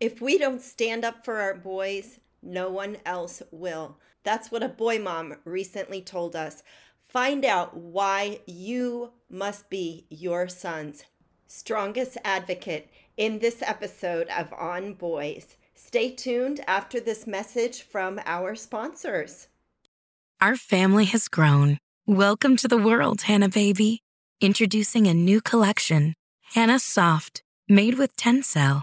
If we don't stand up for our boys, no one else will. That's what a boy mom recently told us. Find out why you must be your son's strongest advocate in this episode of On Boys. Stay tuned after this message from our sponsors. Our family has grown. Welcome to the world, Hanna Baby. Introducing a new collection, Hanna Soft, made with Tencel.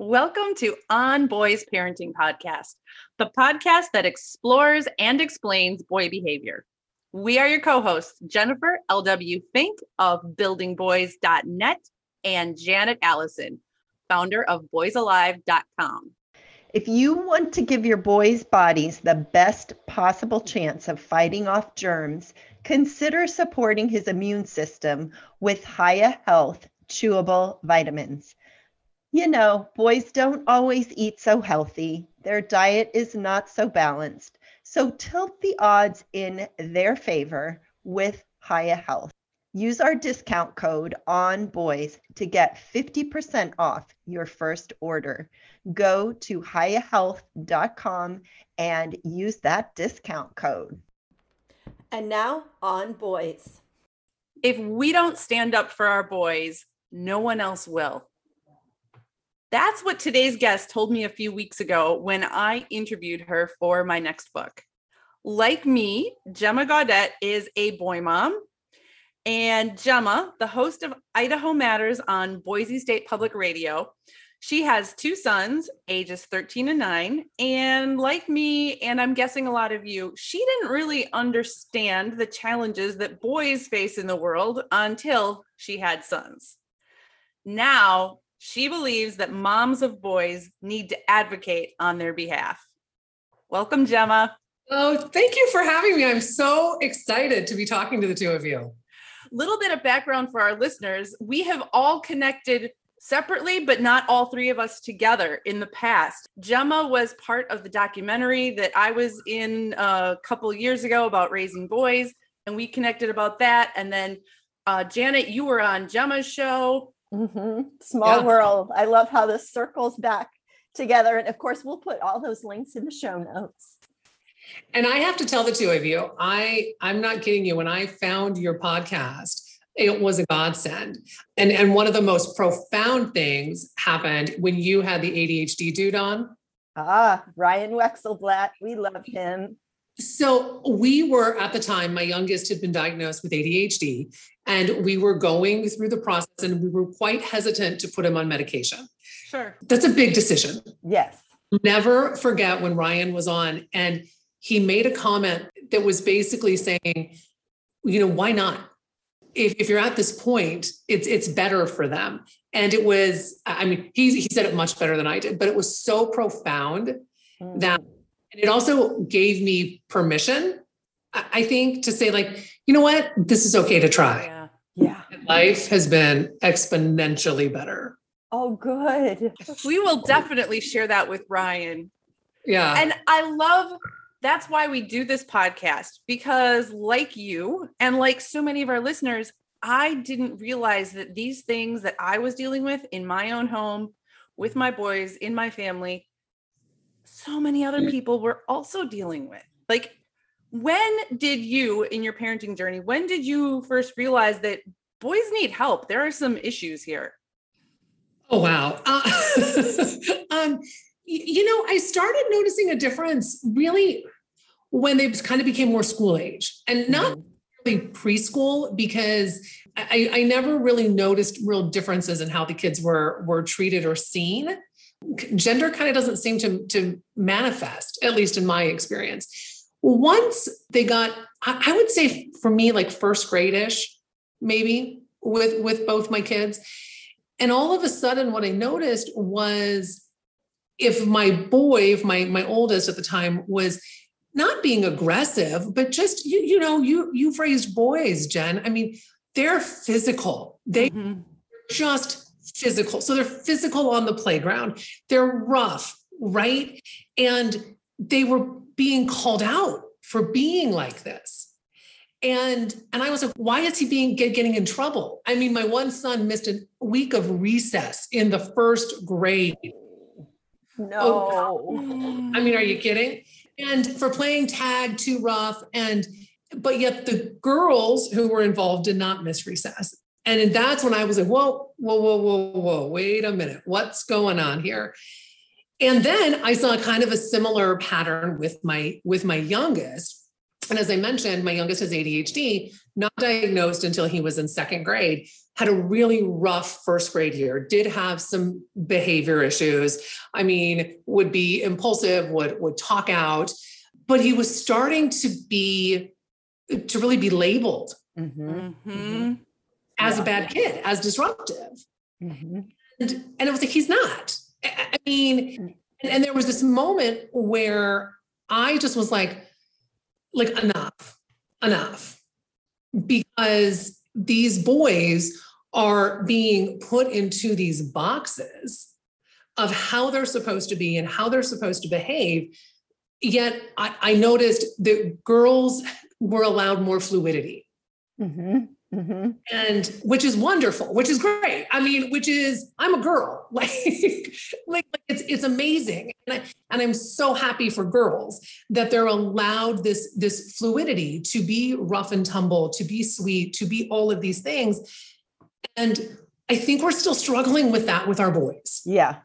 Welcome to On Boys Parenting Podcast, the podcast that explores and explains boy behavior. We are your co hosts, Jennifer L.W. Fink of buildingboys.net and Janet Allison, founder of boysalive.com. If you want to give your boys' bodies the best possible chance of fighting off germs, consider supporting his immune system with Hiya Health chewable vitamins. You know, boys don't always eat so healthy. Their diet is not so balanced. So tilt the odds in their favor with Hiya Health. Use our discount code on boys to get 50% off your first order. Go to hiyahealth.com and use that discount code. And now on boys. If we don't stand up for our boys, no one else will. That's what today's guest told me a few weeks ago when I interviewed her for my next book. Like me, Gemma Gaudette is a boy mom. And Gemma, the host of Idaho Matters on Boise State Public Radio, she has two sons, ages 13 and 9. And like me, and I'm guessing a lot of you, she didn't really understand the challenges that boys face in the world until she had sons. Now she believes that moms of boys need to advocate on their behalf. Welcome, Gemma. Oh, thank you for having me. I'm so excited to be talking to the two of you. Little bit of background for our listeners. We have all connected separately, but not all three of us together in the past. Gemma was part of the documentary that I was in a couple years ago about raising boys, and we connected about that. And then uh, Janet, you were on Gemma's show. Mm-hmm. Small yeah. world. I love how this circles back together. And of course, we'll put all those links in the show notes. And I have to tell the two of you, I I'm not kidding you. When I found your podcast, it was a godsend. And and one of the most profound things happened when you had the ADHD dude on. Ah, Ryan Wexelblatt. We love him. So we were at the time, my youngest had been diagnosed with ADHD, and we were going through the process and we were quite hesitant to put him on medication. Sure. That's a big decision. Yes. Never forget when Ryan was on and he made a comment that was basically saying, you know, why not? If, if you're at this point, it's it's better for them. And it was, I mean, he, he said it much better than I did, but it was so profound mm-hmm. that and it also gave me permission, I think, to say, like, you know what, this is okay to try. Yeah. Yeah. And life has been exponentially better. Oh, good. We will definitely share that with Ryan. Yeah. And I love that's why we do this podcast because, like you, and like so many of our listeners, I didn't realize that these things that I was dealing with in my own home, with my boys, in my family, so many other people were also dealing with. Like, when did you, in your parenting journey, when did you first realize that boys need help? There are some issues here. Oh, wow. Uh, um, you know, I started noticing a difference really when they kind of became more school age and not mm-hmm. really preschool because I, I never really noticed real differences in how the kids were were treated or seen gender kind of doesn't seem to, to manifest, at least in my experience. Once they got, I would say for me, like first grade-ish, maybe with with both my kids. And all of a sudden, what I noticed was if my boy, if my my oldest at the time was not being aggressive, but just you, you know, you you've raised boys, Jen. I mean, they're physical. They mm-hmm. just physical. So they're physical on the playground. They're rough, right? And they were being called out for being like this. And and I was like, why is he being get, getting in trouble? I mean, my one son missed a week of recess in the first grade. No. Oh, I mean, are you kidding? And for playing tag too rough and but yet the girls who were involved did not miss recess. And that's when I was like, whoa, whoa, whoa, whoa, whoa, wait a minute. What's going on here? And then I saw kind of a similar pattern with my with my youngest. And as I mentioned, my youngest has ADHD, not diagnosed until he was in second grade, had a really rough first grade year, did have some behavior issues. I mean, would be impulsive, would would talk out, but he was starting to be to really be labeled mm-hmm. Mm-hmm. As yeah. a bad kid, as disruptive. Mm-hmm. And, and it was like, he's not. I mean, and, and there was this moment where I just was like, like, enough, enough. Because these boys are being put into these boxes of how they're supposed to be and how they're supposed to behave. Yet I, I noticed that girls were allowed more fluidity. Mm-hmm. Mm-hmm. And which is wonderful, which is great. I mean, which is I'm a girl, like, like, like it's it's amazing, and I and I'm so happy for girls that they're allowed this this fluidity to be rough and tumble, to be sweet, to be all of these things, and I think we're still struggling with that with our boys. Yeah,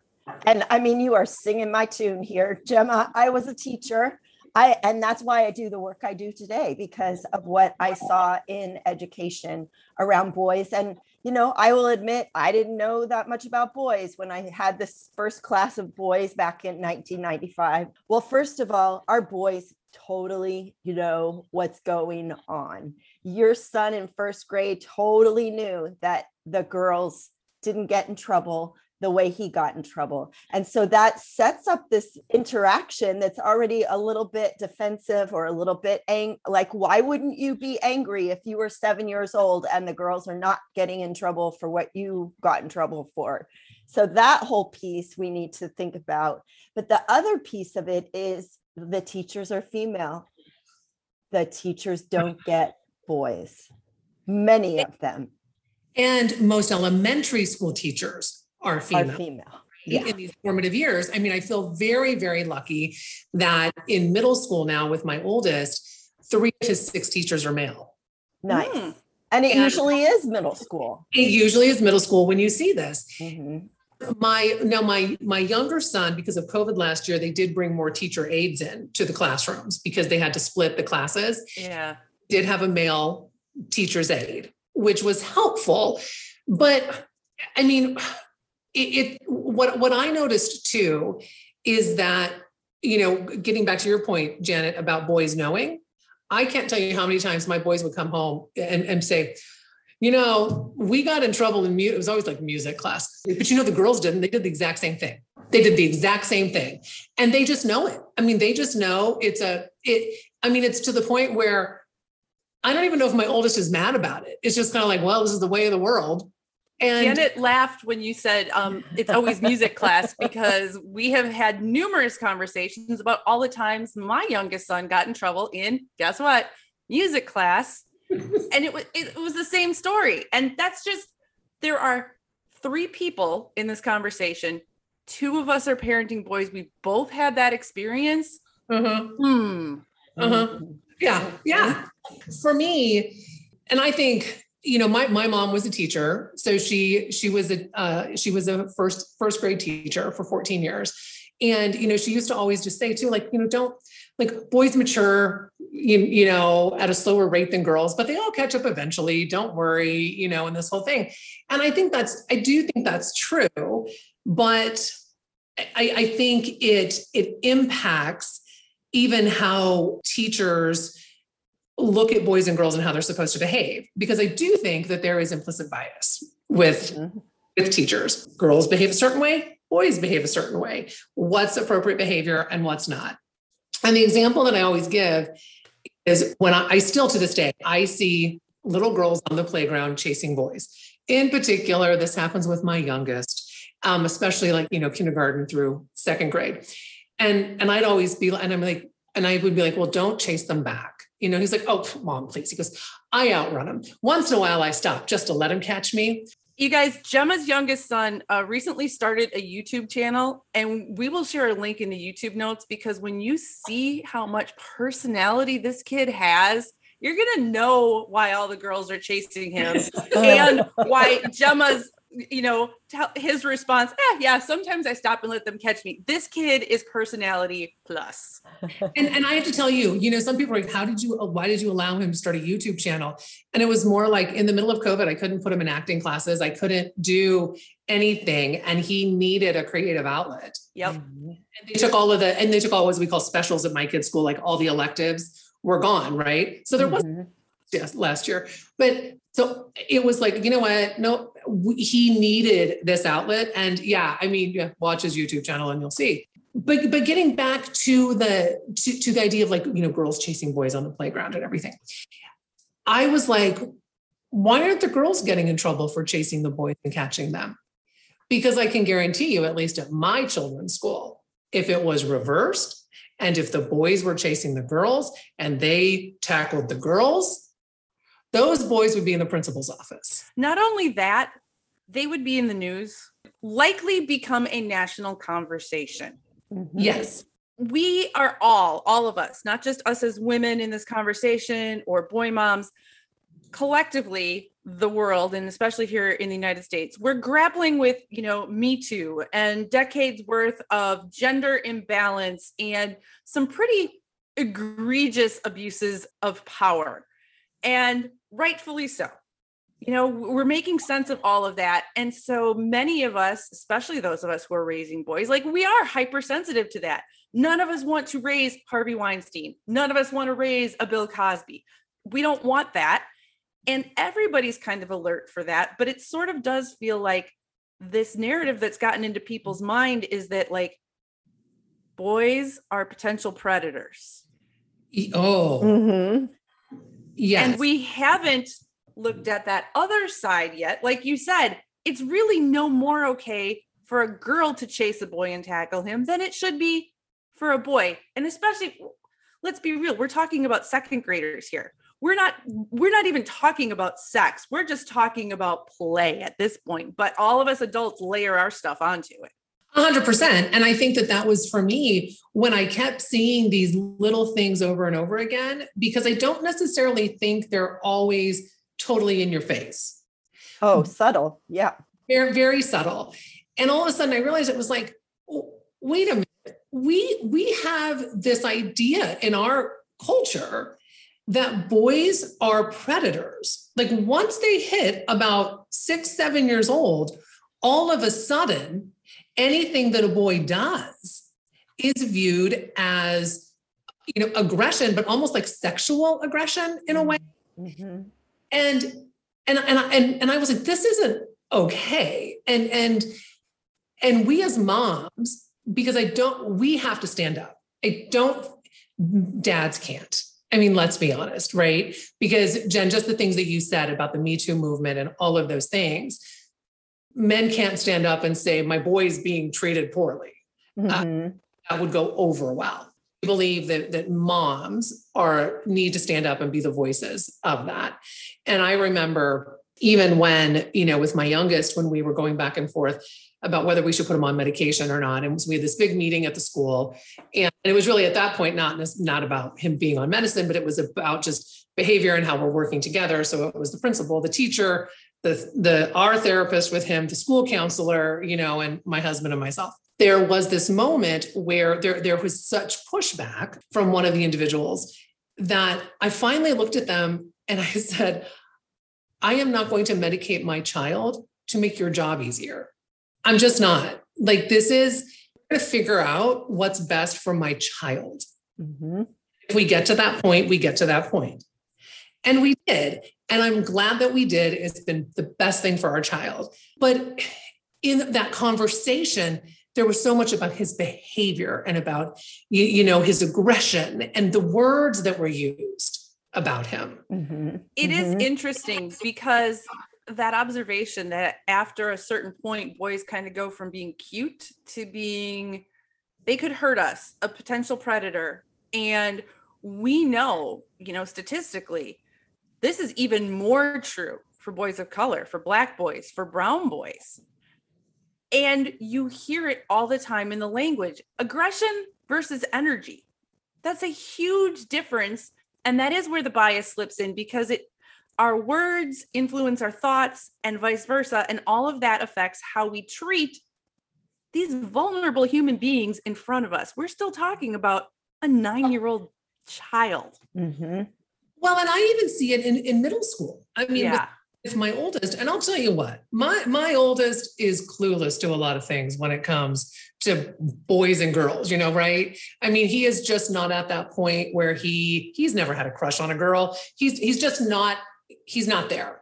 and I mean, you are singing my tune here, Gemma. I was a teacher I and that's why I do the work I do today because of what I saw in education around boys. And you know I will admit I didn't know that much about boys when I had this first class of boys back in 1995 well first of all our boys totally you know what's going on. Your son in first grade totally knew that the girls didn't get in trouble the way he got in trouble. And so that sets up this interaction that's already a little bit defensive or a little bit ang- like why wouldn't you be angry if you were 7 years old and the girls are not getting in trouble for what you got in trouble for. So that whole piece we need to think about. But the other piece of it is the teachers are female. The teachers don't get boys. Many of them. And most elementary school teachers are female. Are female. Yeah. In these formative years. I mean, I feel very, very lucky that in middle school now with my oldest, three to six teachers are male. Nice. Mm. And it and usually is middle school. It usually is middle school when you see this. Mm-hmm my now my my younger son because of covid last year they did bring more teacher aides in to the classrooms because they had to split the classes yeah did have a male teacher's aide which was helpful but i mean it, it what what I noticed too is that you know getting back to your point Janet about boys knowing I can't tell you how many times my boys would come home and, and say you know we got in trouble in music it was always like music class but you know the girls didn't they did the exact same thing they did the exact same thing and they just know it I mean they just know it's a it I mean it's to the point where I don't even know if my oldest is mad about it. It's just kind of like, well, this is the way of the world. And Janet laughed when you said um, it's always music class because we have had numerous conversations about all the times my youngest son got in trouble in guess what music class, and it was it was the same story. And that's just there are three people in this conversation. Two of us are parenting boys. We both had that experience. Uh-huh. Hmm. Uh-huh. Yeah, yeah. For me, and I think you know my, my mom was a teacher. So she she was a uh, she was a first first grade teacher for 14 years. And you know she used to always just say too like you know don't like boys mature you, you know at a slower rate than girls but they all catch up eventually. Don't worry you know and this whole thing. And i think that's i do think that's true but i i think it it impacts even how teachers look at boys and girls and how they're supposed to behave because i do think that there is implicit bias with mm-hmm. with teachers girls behave a certain way boys behave a certain way. What's appropriate behavior and what's not? And the example that I always give is when I, I still to this day, I see little girls on the playground chasing boys. In particular, this happens with my youngest, um, especially like, you know, kindergarten through second grade. And, and I'd always be, and I'm like, and I would be like, well, don't chase them back. You know, he's like, oh, mom, please. He goes, I outrun him. Once in a while, I stop just to let him catch me. You guys, Gemma's youngest son uh, recently started a YouTube channel, and we will share a link in the YouTube notes because when you see how much personality this kid has, you're gonna know why all the girls are chasing him and why Gemma's you know, his response, eh, yeah, sometimes I stop and let them catch me. This kid is personality plus. and, and I have to tell you, you know, some people are like, how did you, why did you allow him to start a YouTube channel? And it was more like in the middle of COVID, I couldn't put him in acting classes. I couldn't do anything. And he needed a creative outlet. Yep. And they took all of the, and they took all what we call specials at my kid's school, like all the electives were gone. Right. So there mm-hmm. was yes, last year, but so it was like, you know what? No, he needed this outlet. And yeah, I mean, yeah, watch his YouTube channel and you'll see. But but getting back to the to, to the idea of like, you know, girls chasing boys on the playground and everything. I was like, why aren't the girls getting in trouble for chasing the boys and catching them? Because I can guarantee you, at least at my children's school, if it was reversed and if the boys were chasing the girls and they tackled the girls, those boys would be in the principal's office. Not only that, they would be in the news, likely become a national conversation. Mm-hmm. Yes. We are all, all of us, not just us as women in this conversation or boy moms, collectively, the world, and especially here in the United States, we're grappling with, you know, Me Too and decades worth of gender imbalance and some pretty egregious abuses of power. And rightfully so. You know, we're making sense of all of that. And so many of us, especially those of us who are raising boys, like we are hypersensitive to that. None of us want to raise Harvey Weinstein. None of us want to raise a Bill Cosby. We don't want that. And everybody's kind of alert for that. But it sort of does feel like this narrative that's gotten into people's mind is that like boys are potential predators. Oh, mm-hmm. Yes. And we haven't looked at that other side yet. Like you said, it's really no more okay for a girl to chase a boy and tackle him than it should be for a boy. And especially, let's be real, we're talking about second graders here. We're not we're not even talking about sex. We're just talking about play at this point. But all of us adults layer our stuff onto it. 100%. And I think that that was for me when I kept seeing these little things over and over again, because I don't necessarily think they're always totally in your face. Oh, subtle. Yeah. Very, very subtle. And all of a sudden I realized it was like, oh, wait a minute. We we have this idea in our culture that boys are predators. Like once they hit about six, seven years old, all of a sudden anything that a boy does is viewed as you know aggression but almost like sexual aggression in a way mm-hmm. and and and and and I was like this isn't okay and and and we as moms because I don't we have to stand up I don't dads can't I mean, let's be honest, right? Because Jen, just the things that you said about the Me Too movement and all of those things, men can't stand up and say, my boy is being treated poorly. Uh, mm-hmm. Uh, that would go over well. I believe that, that moms are need to stand up and be the voices of that. And I remember even when, you know, with my youngest, when we were going back and forth about whether we should put him on medication or not. And we had this big meeting at the school. And it was really at that point, not, not about him being on medicine, but it was about just behavior and how we're working together. So it was the principal, the teacher, the the our therapist with him, the school counselor, you know, and my husband and myself. There was this moment where there there was such pushback from one of the individuals that I finally looked at them and I said, I am not going to medicate my child to make your job easier. I'm just not. Like this is to figure out what's best for my child. Mm-hmm. If we get to that point, we get to that point. And we did. And I'm glad that we did. It's been the best thing for our child. But in that conversation, there was so much about his behavior and about you, you know his aggression and the words that were used about him Mhm, It is mhm. interesting because that observation that after a certain point, boys kind of go from being cute to being, they could hurt us, a potential predator. And we know, you know, statistically, this is even more true for boys of color, for Black boys, for Brown boys. And you hear it all the time in the language aggression versus energy. That's a huge difference. And that is where the bias slips in because it our words influence our thoughts and vice versa. And all of that affects how we treat these vulnerable human beings in front of us. We're still talking about a nine year old child. Mhm. Well and i even see it in, in middle school i mean with Yeah. It's my oldest, and I'll tell you what, my my oldest is clueless to a lot of things when it comes to boys and girls, you know, right? I mean, he is just not at that point where he he's never had a crush on a girl. He's he's just not he's not there.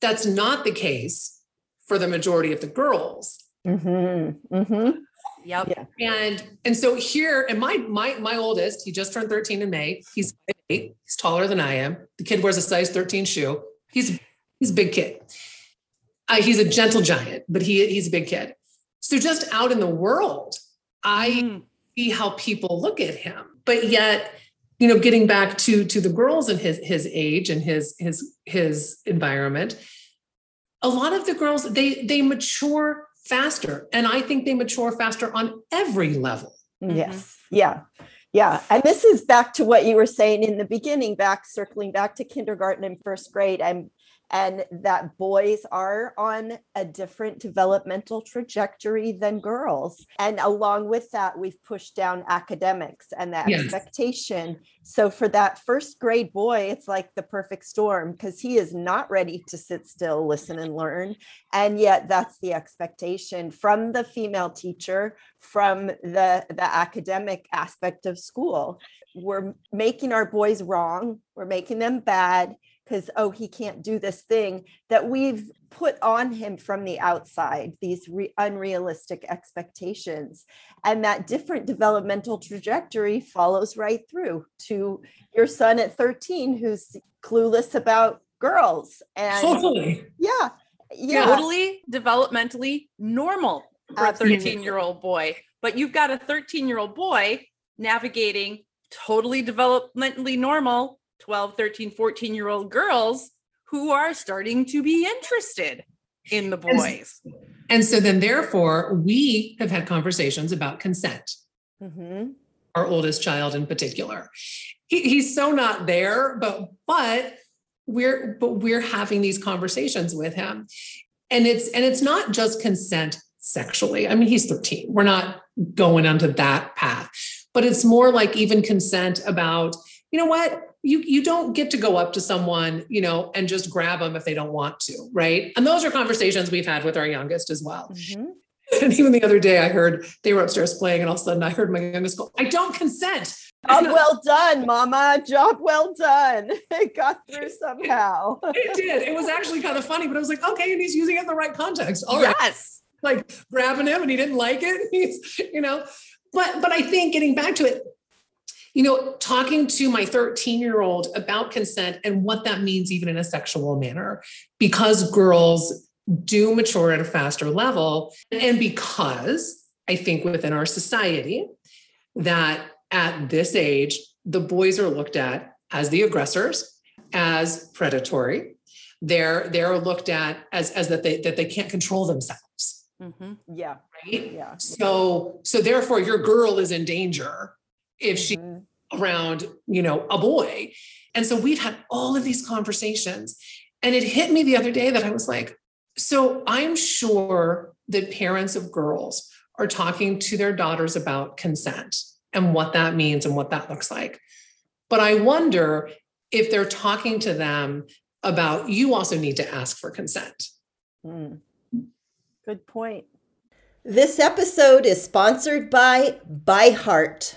That's not the case for the majority of the girls. Mhm, mhm. Yep. Yeah. And and so here, and my my my oldest, he just turned 13 in May. He's eight. He's taller than I am. The kid wears a size 13 shoe. He's he's a big kid. Uh, he's a gentle giant, but he he's a big kid. So just out in the world, I Mm. see how people look at him. But yet, you know, getting back to to the girls and his his age and his his his environment, a lot of the girls they they mature faster, and I think they mature faster on every level. Mhm. Yes. Yeah. Yeah. And this is back to what you were saying in the beginning, back circling back to kindergarten and first grade. And and that boys are on a different developmental trajectory than girls. And along with that, we've pushed down academics and that Yes. expectation. So for that first grade boy, it's like the perfect storm because he is not ready to sit still, listen, and learn. And yet that's the expectation from the female teacher, from the, the academic aspect of school. We're making our boys wrong, we're making them bad because oh he can't do this thing that we've put on him from the outside these re- unrealistic expectations and that different developmental trajectory follows right through to your son at 13 who's clueless about girls and Totally. yeah yeah Totally developmentally normal for a 13 year old boy. But you've got a 13 year old boy navigating totally developmentally normal 12, 13, 14 year old girls who are starting to be interested in the boys. And so then, therefore, we have had conversations about consent. Mhm. our oldest child in particular. He, he's so not there, but but we're but we're having these conversations with him. And it's and it's not just consent sexually. I mean, he's 13. We're not going onto that path. But it's more like even consent about, you know what? You you don't get to go up to someone, you know, and just grab them if they don't want to, right? And those are conversations we've had with our youngest as well. Mhm. And even the other day, I heard they were upstairs playing, and all of a sudden, I heard my youngest go, "I don't consent." Job well done, Mama. Job well done. It got through somehow. It did. It was actually kind of funny, but I was like, "Okay," and he's using it in the right context. All right, yes. like grabbing him, and he didn't like it. He's, you know, but but I think getting back to it, you know, talking to my 13 year old about consent and what that means, even in a sexual manner, because girls do mature at a faster level, and because I think within our society that at this age, the boys are looked at as the aggressors, as predatory. They're they're looked at as as that they that they can't control themselves, Mhm. yeah, right? yeah. So so therefore your girl is in danger if she's Mhm. around, you know, a boy. And so we've had all of these conversations. And it hit me the other day that I was like, so I'm sure that parents of girls are talking to their daughters about consent and what that means and what that looks like. But I wonder if they're talking to them about you also need to ask for consent. Mm. Good point. This episode is sponsored by ByHeart.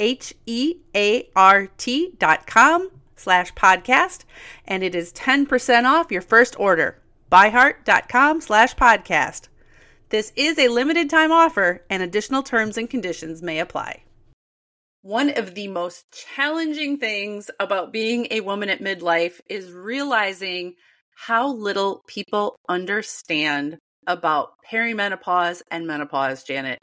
H E A R T dot com slash podcast, and it is 10% off your first order. Byheart.com slash podcast. This is a limited time offer, and additional terms and conditions may apply. One of the most challenging things about being a woman at midlife is realizing how little people understand about perimenopause and menopause, Janet.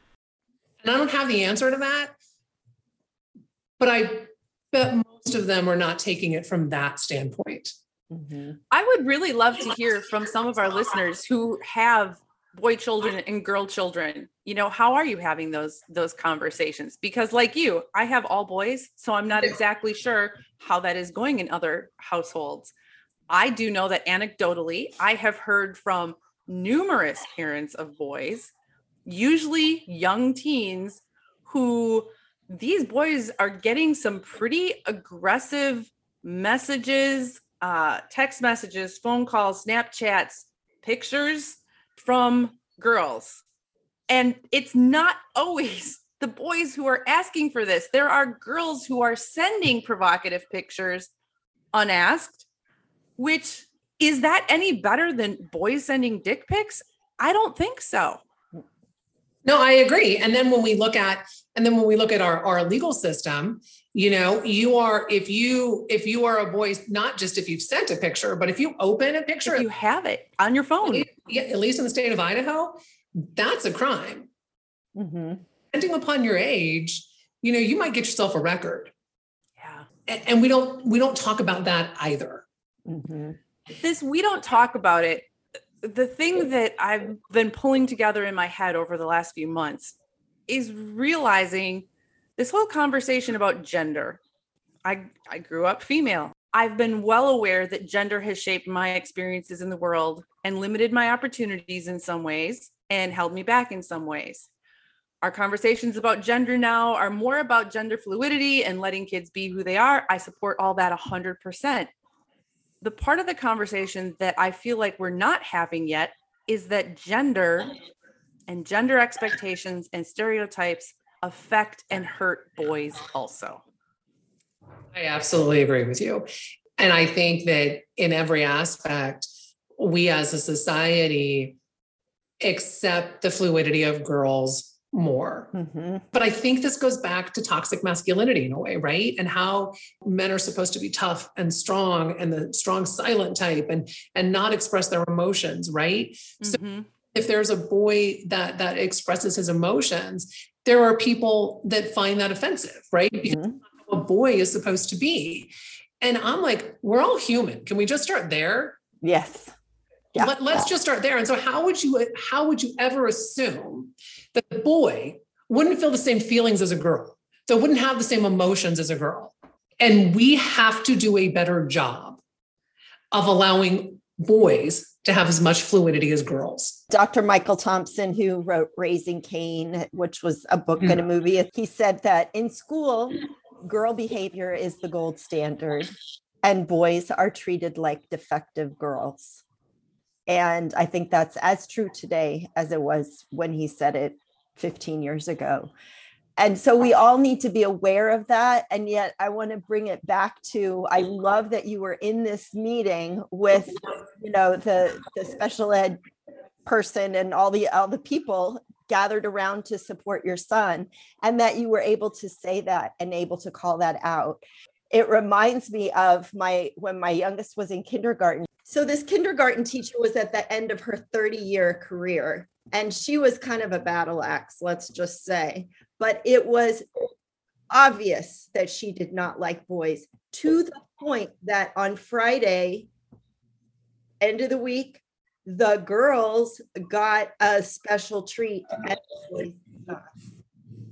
And I don't have the answer to that, but I bet most of them are not taking it from that standpoint. Mm-hmm. I would really love to hear from some of our listeners who have boy children and girl children you know how are you having those those conversations because like you i have all boys so i'm not exactly sure how that is going in other households i do know that anecdotally i have heard from numerous parents of boys usually young teens who these boys are getting some pretty aggressive messages uh text messages phone calls snapchats pictures from girls. And it's not always the boys who are asking for this. There are girls who are sending provocative pictures unasked, which is that any better than boys sending dick pics? I don't think so. No, I agree. And then when we look at and then when we look at our, our legal system, you know you are if you if you are a boy not just if you've sent a picture but if you open a picture if you have it on your phone at least, at least in the state of idaho that's a crime mm-hmm. depending upon your age you know you might get yourself a record yeah and, and we don't we don't talk about that either mm-hmm. this we don't talk about it the thing that i've been pulling together in my head over the last few months is realizing This whole conversation about gender, I, I grew up female. I've been well aware that gender has shaped my experiences in the world and limited my opportunities in some ways and held me back in some ways. Our conversations about gender now are more about gender fluidity and letting kids be who they are. I support all that 100%. The part of the conversation that I feel like we're not having yet is that gender and gender expectations and stereotypes affect and hurt boys also. I absolutely agree with you. And I think that in every aspect, we as a society accept the fluidity of girls more. Mm-hmm. But I think this goes back to toxic masculinity in a way, right? And how men are supposed to be tough and strong and the strong silent type and and not express their emotions, right? Mm-hmm. So if there's a boy that that expresses his emotions, there are people that find that offensive, right? Because mm-hmm a boy is supposed to be. And I'm like, we're all human. Can we just start there? Yes. Yeah. Let, us just start there. And so how would you how would you ever assume that the boy wouldn't feel the same feelings as a girl? That wouldn't have the same emotions as a girl. And we have to do a better job of allowing boys to have as much fluidity as girls. Dr. Michael Thompson, who wrote Raising Cain, which was a book mm. and a movie, he said that in school, girl behavior is the gold standard and boys are treated like defective girls. And I think that's as true today as it was when he said it 15 years ago. And so we all need to be aware of that. And yet I want to bring it back to I love that you were in this meeting with, you know, the, the special ed person and all the all the people gathered around to support your son and that you were able to say that and able to call that out it reminds me of my when my youngest was in kindergarten so this kindergarten teacher was at the end of her 30 year career and she was kind of a battle axe let's just say but it was obvious that she did not like boys to the point that on friday end of the week the girls got a special treat.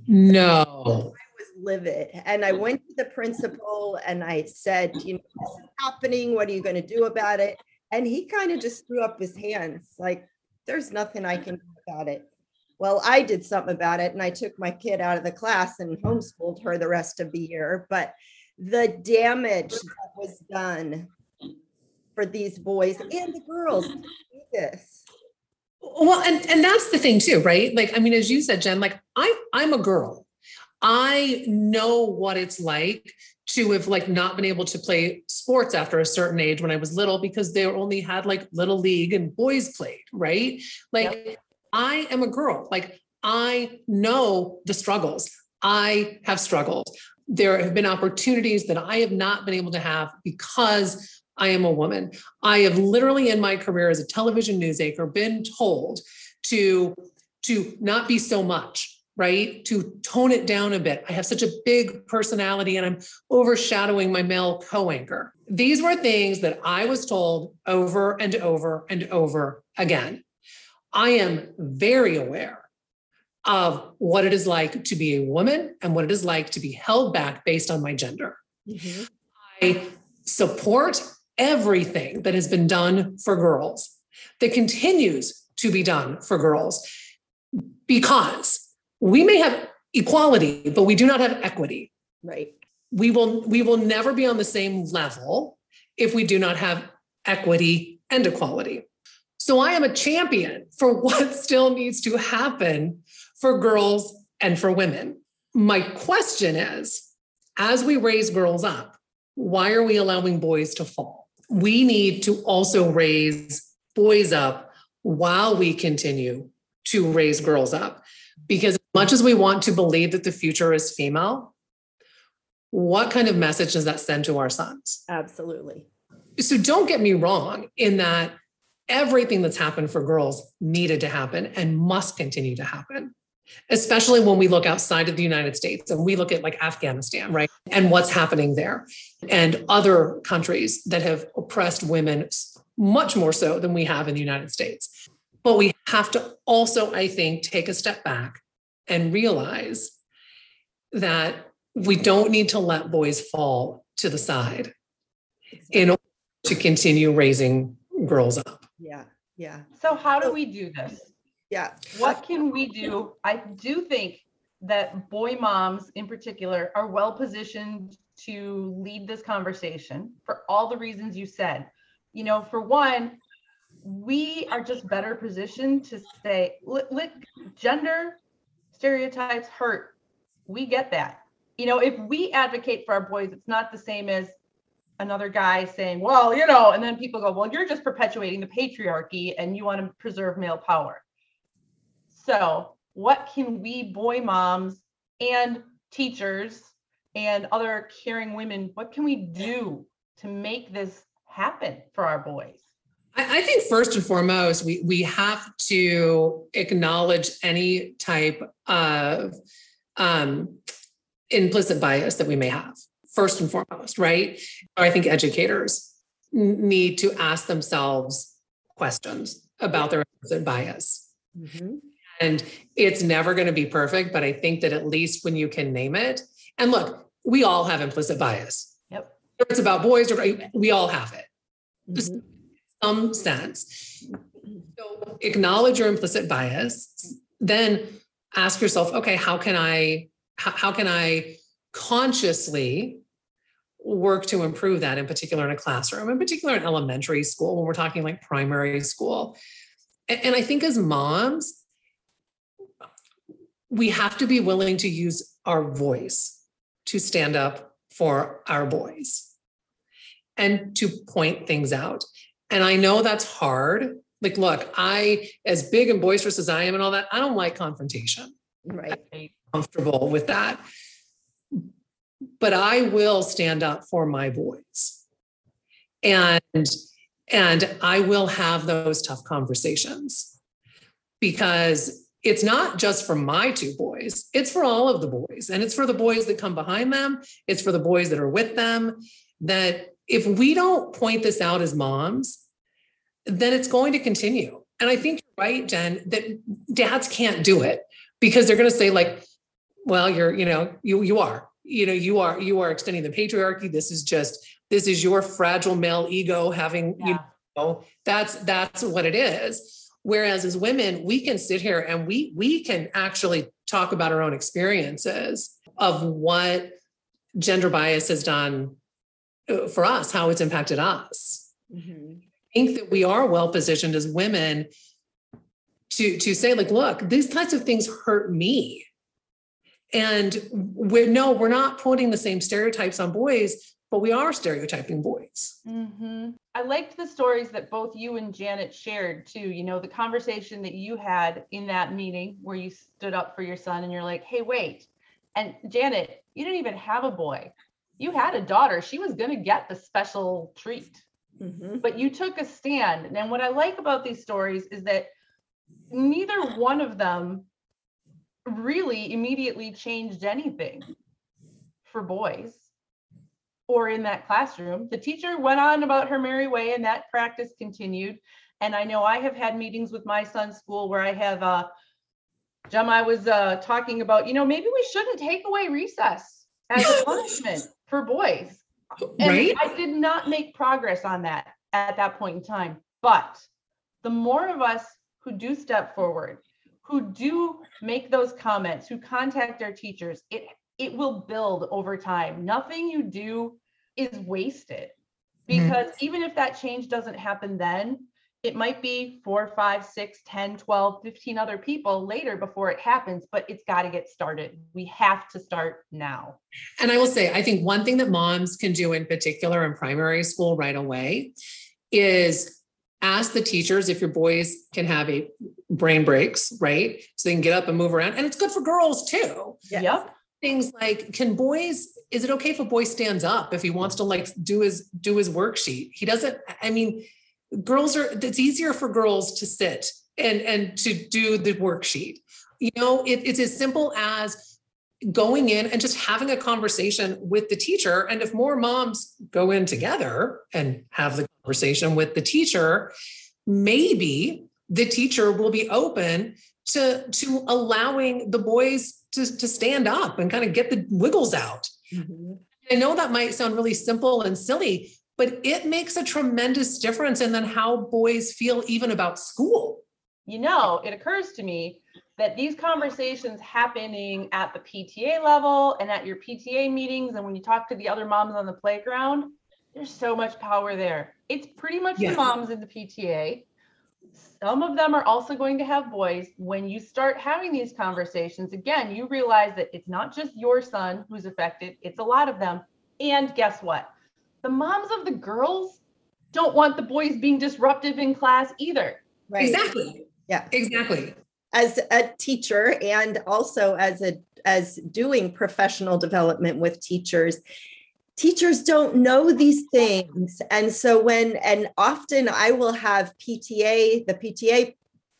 No. Oh. I was livid. And I mm. went to the principal and I said, you know, this is happening. What are you going to do about it? And he kind of just threw up his hands like, there's nothing I can do about it. Well, I did something about it and I took my kid out of the class and homeschooled her the rest of the year. But the damage that was done for these boys and the girls this well and and that's the thing too right like i mean as you said jen like i i'm a girl i know what it's like to have like not been able to play sports after a certain age when i was little because they only had like little league and boys played right like yep. i am a girl like i know the struggles i have struggled there have been opportunities that i have not been able to have because I am a woman. I have literally in my career as a television news anchor been told to to not be so much, right? To tone it down a bit. I have such a big personality and I'm overshadowing my male co-anchor. These were things that I was told over and over and over again. I am very aware of what it is like to be a woman and what it is like to be held back based on my gender. Mm-hmm. I support everything that has been done for girls, that continues to be done for girls, because we may have equality, but we do not have equity. Right. We will we will never be on the same level if we do not have equity and equality. So I am a champion for what still needs to happen for girls and for women. My question is as we raise girls up, why are we allowing boys to fall? we need to also raise boys up while we continue to raise girls up. Because much as we want to believe that the future is female, what kind of message does that send to our sons? Absolutely. So don't get me wrong in that everything that's happened for girls needed to happen and must continue to happen especially when we look outside of the United States and we look at like Afghanistan, right? And what's happening there and other countries that have oppressed women much more so than we have in the United States. But we have to also, I think, take a step back and realize that we don't need to let boys fall to the side in order to continue raising girls up. Yeah. Yeah. So how do we do this? Yeah. What can we do? I do think that boy moms in particular are well positioned to lead this conversation for all the reasons you said. You know, for one, we are just better positioned to say, look, look gender stereotypes hurt. We get that. You know, if we advocate for our boys, it's not the same as another guy saying, well, you know, and then people go, well, you're just perpetuating the patriarchy and you want to preserve male power. So, what can we boy moms and teachers and other caring women, what can we do to make this happen for our boys? I, think first and foremost, we we have to acknowledge any type of um, implicit bias that we may have. First and foremost, right? I think educators need to ask themselves questions about their implicit bias. Mm-hmm. And it's never going to be perfect, but I think that at least when you can name it, and look, we all have implicit bias. Yep. It's about boys, we all have it. Mm-hmm. Some sense. So acknowledge your implicit bias, then ask yourself, okay, how can I how, how can I consciously work to improve that in particular in a classroom, in particular in elementary school, when we're talking like primary school. And, and I think as moms, we have to be willing to use our voice to stand up for our boys and to point things out. And I know that's hard. Like, look, I, as big and boisterous as I am and all that, I don't like confrontation. Right. I'm comfortable with that. But I will stand up for my boys. And and I will have those tough conversations because it's not just for my two boys, it's for all of the boys. And it's for the boys that come behind them, it's for the boys that are with them. That if we don't point this out as moms, then it's going to continue. And I think you're right, Jen, that dads can't do it because they're going to say, like, well, you're, you know, you you are, you know, you are, you are extending the patriarchy. This is just, this is your fragile male ego having, yeah. you know, that's that's what it is Whereas as women, we can sit here and we we can actually talk about our own experiences of what gender bias has done for us, how it's impacted us. Mm-hmm. I think that we are well positioned as women to to say like, look, these types of things hurt me. And we're no, we're not putting the same stereotypes on boys, but we are stereotyping boys. Mm-hmm. I liked the stories that both you and Janet shared too. You know, the conversation that you had in that meeting where you stood up for your son and you're like, hey, wait. And Janet, you didn't even have a boy. You had a daughter. She was going to get the special treat. Mm-hmm. But you took a stand. And what I like about these stories is that neither one of them really immediately changed anything for boys or in that classroom. The teacher went on about her merry way and that practice continued. And I know I have had meetings with my son's school where I have, uh, Jem, I was uh, talking about, you know, maybe we shouldn't take away recess as a punishment for boys. And right? I did not make progress on that at that point in time. But the more of us who do step forward, who do make those comments, who contact our teachers, it it will build over time. Nothing you do is wasted mm-hmm. because mm-hmm. even if that change doesn't happen then, it might be four, five, six, 10, 12, 15 other people later before it happens, but it's got to get started. We have to start now. And I will say, I think one thing that moms can do in particular in primary school right away is ask the teachers if your boys can have a brain breaks, right? So they can get up and move around. And it's good for girls too. Yes. Yep things like can boys is it okay if a boy stands up if he wants to like do his do his worksheet he doesn't i mean girls are it's easier for girls to sit and and to do the worksheet you know it, it's as simple as going in and just having a conversation with the teacher and if more moms go in together and have the conversation with the teacher maybe the teacher will be open to to allowing the boys to, to stand up and kind of get the wiggles out. Mm-hmm. I know that might sound really simple and silly, but it makes a tremendous difference in then how boys feel even about school. You know, it occurs to me that these conversations happening at the PTA level and at your PTA meetings and when you talk to the other moms on the playground, there's so much power there. It's pretty much yes. the moms in the PTA some of them are also going to have boys. When you start having these conversations, again, you realize that it's not just your son who's affected, it's a lot of them. And guess what? The moms of the girls don't want the boys being disruptive in class either. Right. Exactly. Yeah. Exactly. As a teacher and also as a as doing professional development with teachers, teachers don't know these things and so when and often i will have pta the pta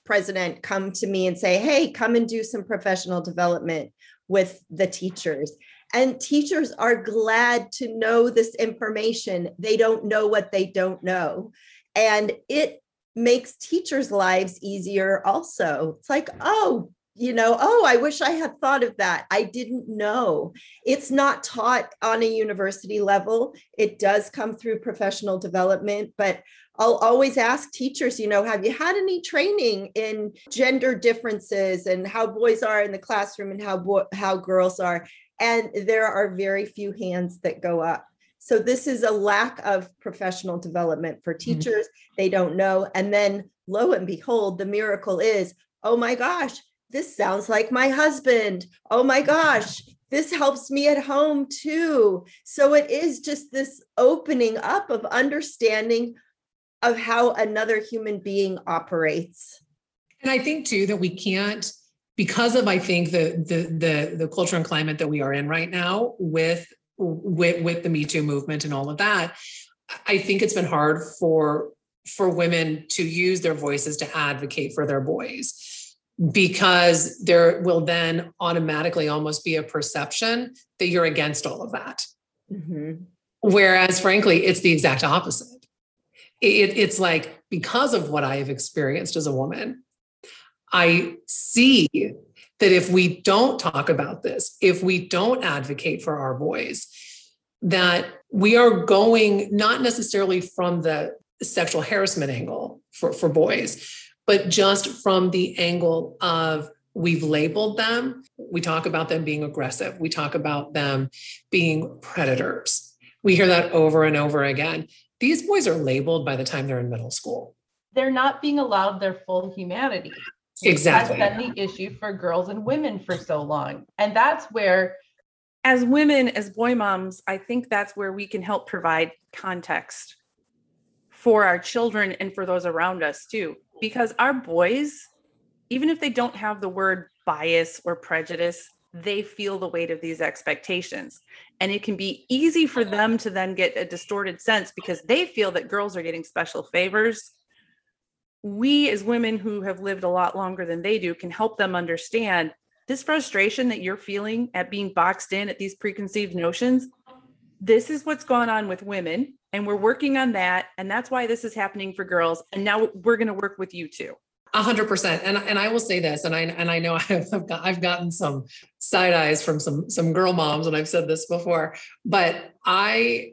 president come to me and say hey come and do some professional development with the teachers and teachers are glad to know this information they don't know what they don't know and it makes teachers lives easier also it's like oh you know, oh, I wish I had thought of that. I didn't know. It's not taught on a university level. It does come through professional development, but I'll always ask teachers, you know, have you had any training in gender differences and how boys are in the classroom and how bo- how girls are? And there are very few hands that go up. So this is a lack of professional development for mm-hmm. teachers. Mm-hmm. They don't know. And then lo and behold, the miracle is, oh my gosh, this sounds like my husband. Oh my gosh, this helps me at home too. So it is just this opening up of understanding of how another human being operates. And I think too that we can't because of I think the the the the culture and climate that we are in right now with with with the Me Too movement and all of that, I think it's been hard for for women to use their voices to advocate for their boys because there will then automatically almost be a perception that you're against all of that. Mm-hmm. Whereas, frankly, it's the exact opposite. It, it's like because of what I have experienced as a woman, I see that if we don't talk about this, if we don't advocate for our boys, that we are going not necessarily from the sexual harassment angle for, for boys, but just from the angle of we've labeled them. We talk about them being aggressive. We talk about them being predators. We hear that over and over again. These boys are labeled by the time they're in middle school. They're not being allowed their full humanity. Exactly. That's been the issue for girls and women for so long. And that's where, as women, as boy moms, I think that's where we can help provide context for our children and for those around us too because our boys, even if they don't have the word bias or prejudice, they feel the weight of these expectations. And it can be easy for them to then get a distorted sense because they feel that girls are getting special favors. We, as women who have lived a lot longer than they do, can help them understand this frustration that you're feeling at being boxed in at these preconceived notions. This is what's going on with women and we're working on that and that's why this is happening for girls and now we're going to work with you too a hundred percent. And, and I will say this, and I, and I know I've, got, I've gotten some side eyes from some, some girl moms, and I've said this before, but I,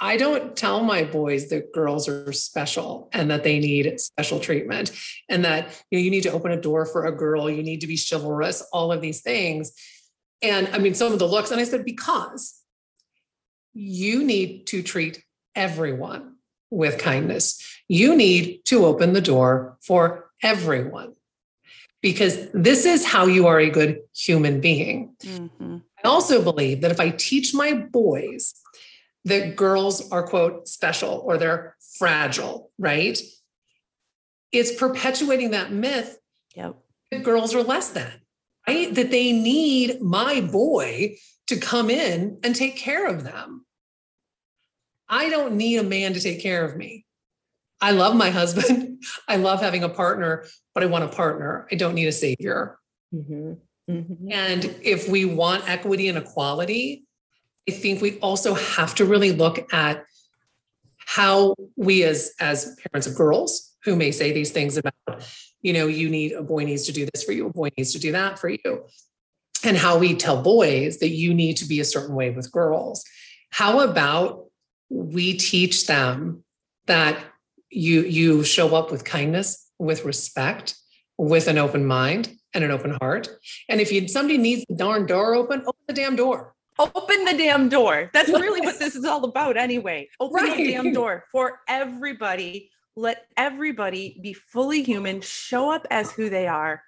I don't tell my boys that girls are special and that they need special treatment and that you, know, you need to open a door for a girl, you need to be chivalrous, all of these things. And I mean, some of the looks, and I said, because you need to treat everyone with kindness. You need to open the door for everyone because this is how you are a good human being. Mm-hmm. I also believe that if I teach my boys that girls are, quote, special or they're fragile, right? It's perpetuating that myth yep. that girls are less than, right? That they need my boy to come in and take care of them. I don't need a man to take care of me. I love my husband. I love having a partner, but I want a partner. I don't need a savior. Mm-hmm. Mm-hmm. And if we want equity and equality, I think we also have to really look at how we as as parents of girls who may say these things about, you know, you need a boy needs to do this for you, a boy needs to do that for you. and how we tell boys that you need to be a certain way with girls. How about we teach them that you you show up with kindness, with respect, with an open mind and an open heart. And if you somebody needs the darn door open, open the damn door. Open the damn door. That's really what this is all about, anyway. Open right. the damn door for everybody. Let everybody be fully human, show up as who they are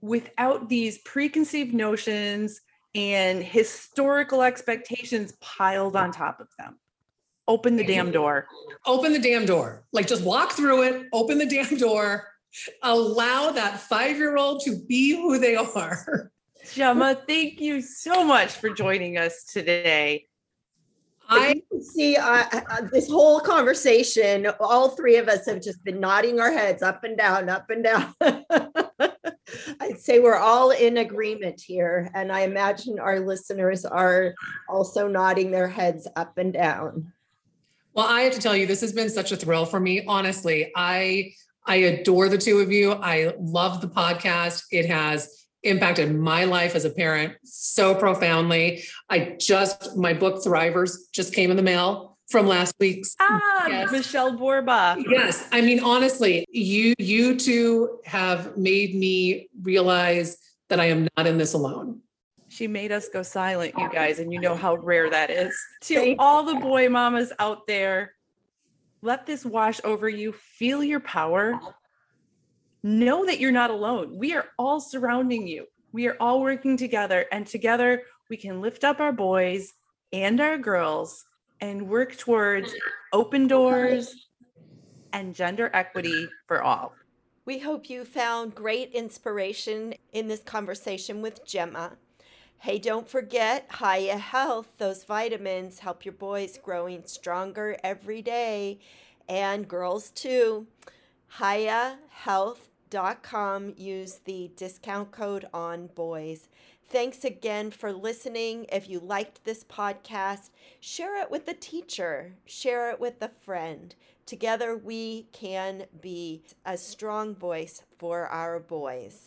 without these preconceived notions and historical expectations piled on top of them. Open the damn door. Open the damn door. Like just walk through it, open the damn door, allow that five year old to be who they are. Gemma, thank you so much for joining us today. I see uh, uh, this whole conversation. All three of us have just been nodding our heads up and down, up and down. I'd say we're all in agreement here. And I imagine our listeners are also nodding their heads up and down. Well, I have to tell you, this has been such a thrill for me. Honestly, I I adore the two of you. I love the podcast. It has impacted my life as a parent so profoundly. I just, my book Thrivers just came in the mail from last week's ah yes. Michelle Borba. Yes. I mean, honestly, you you two have made me realize that I am not in this alone. She made us go silent, you guys, and you know how rare that is. To all the boy mamas out there, let this wash over you. Feel your power know that you're not alone. We are all surrounding you. We are all working together, and together we can lift up our boys and our girls and work towards open doors and gender equity for all. We hope you found great inspiration in this conversation with Gemma. Hey, don't forget Hiya Health. Those vitamins help your boys growing stronger every day and girls too. Hiya Health com. Use the discount code on boys. Thanks again for listening. If you liked this podcast, share it with a teacher, share it with a friend. Together, we can be a strong voice for our boys.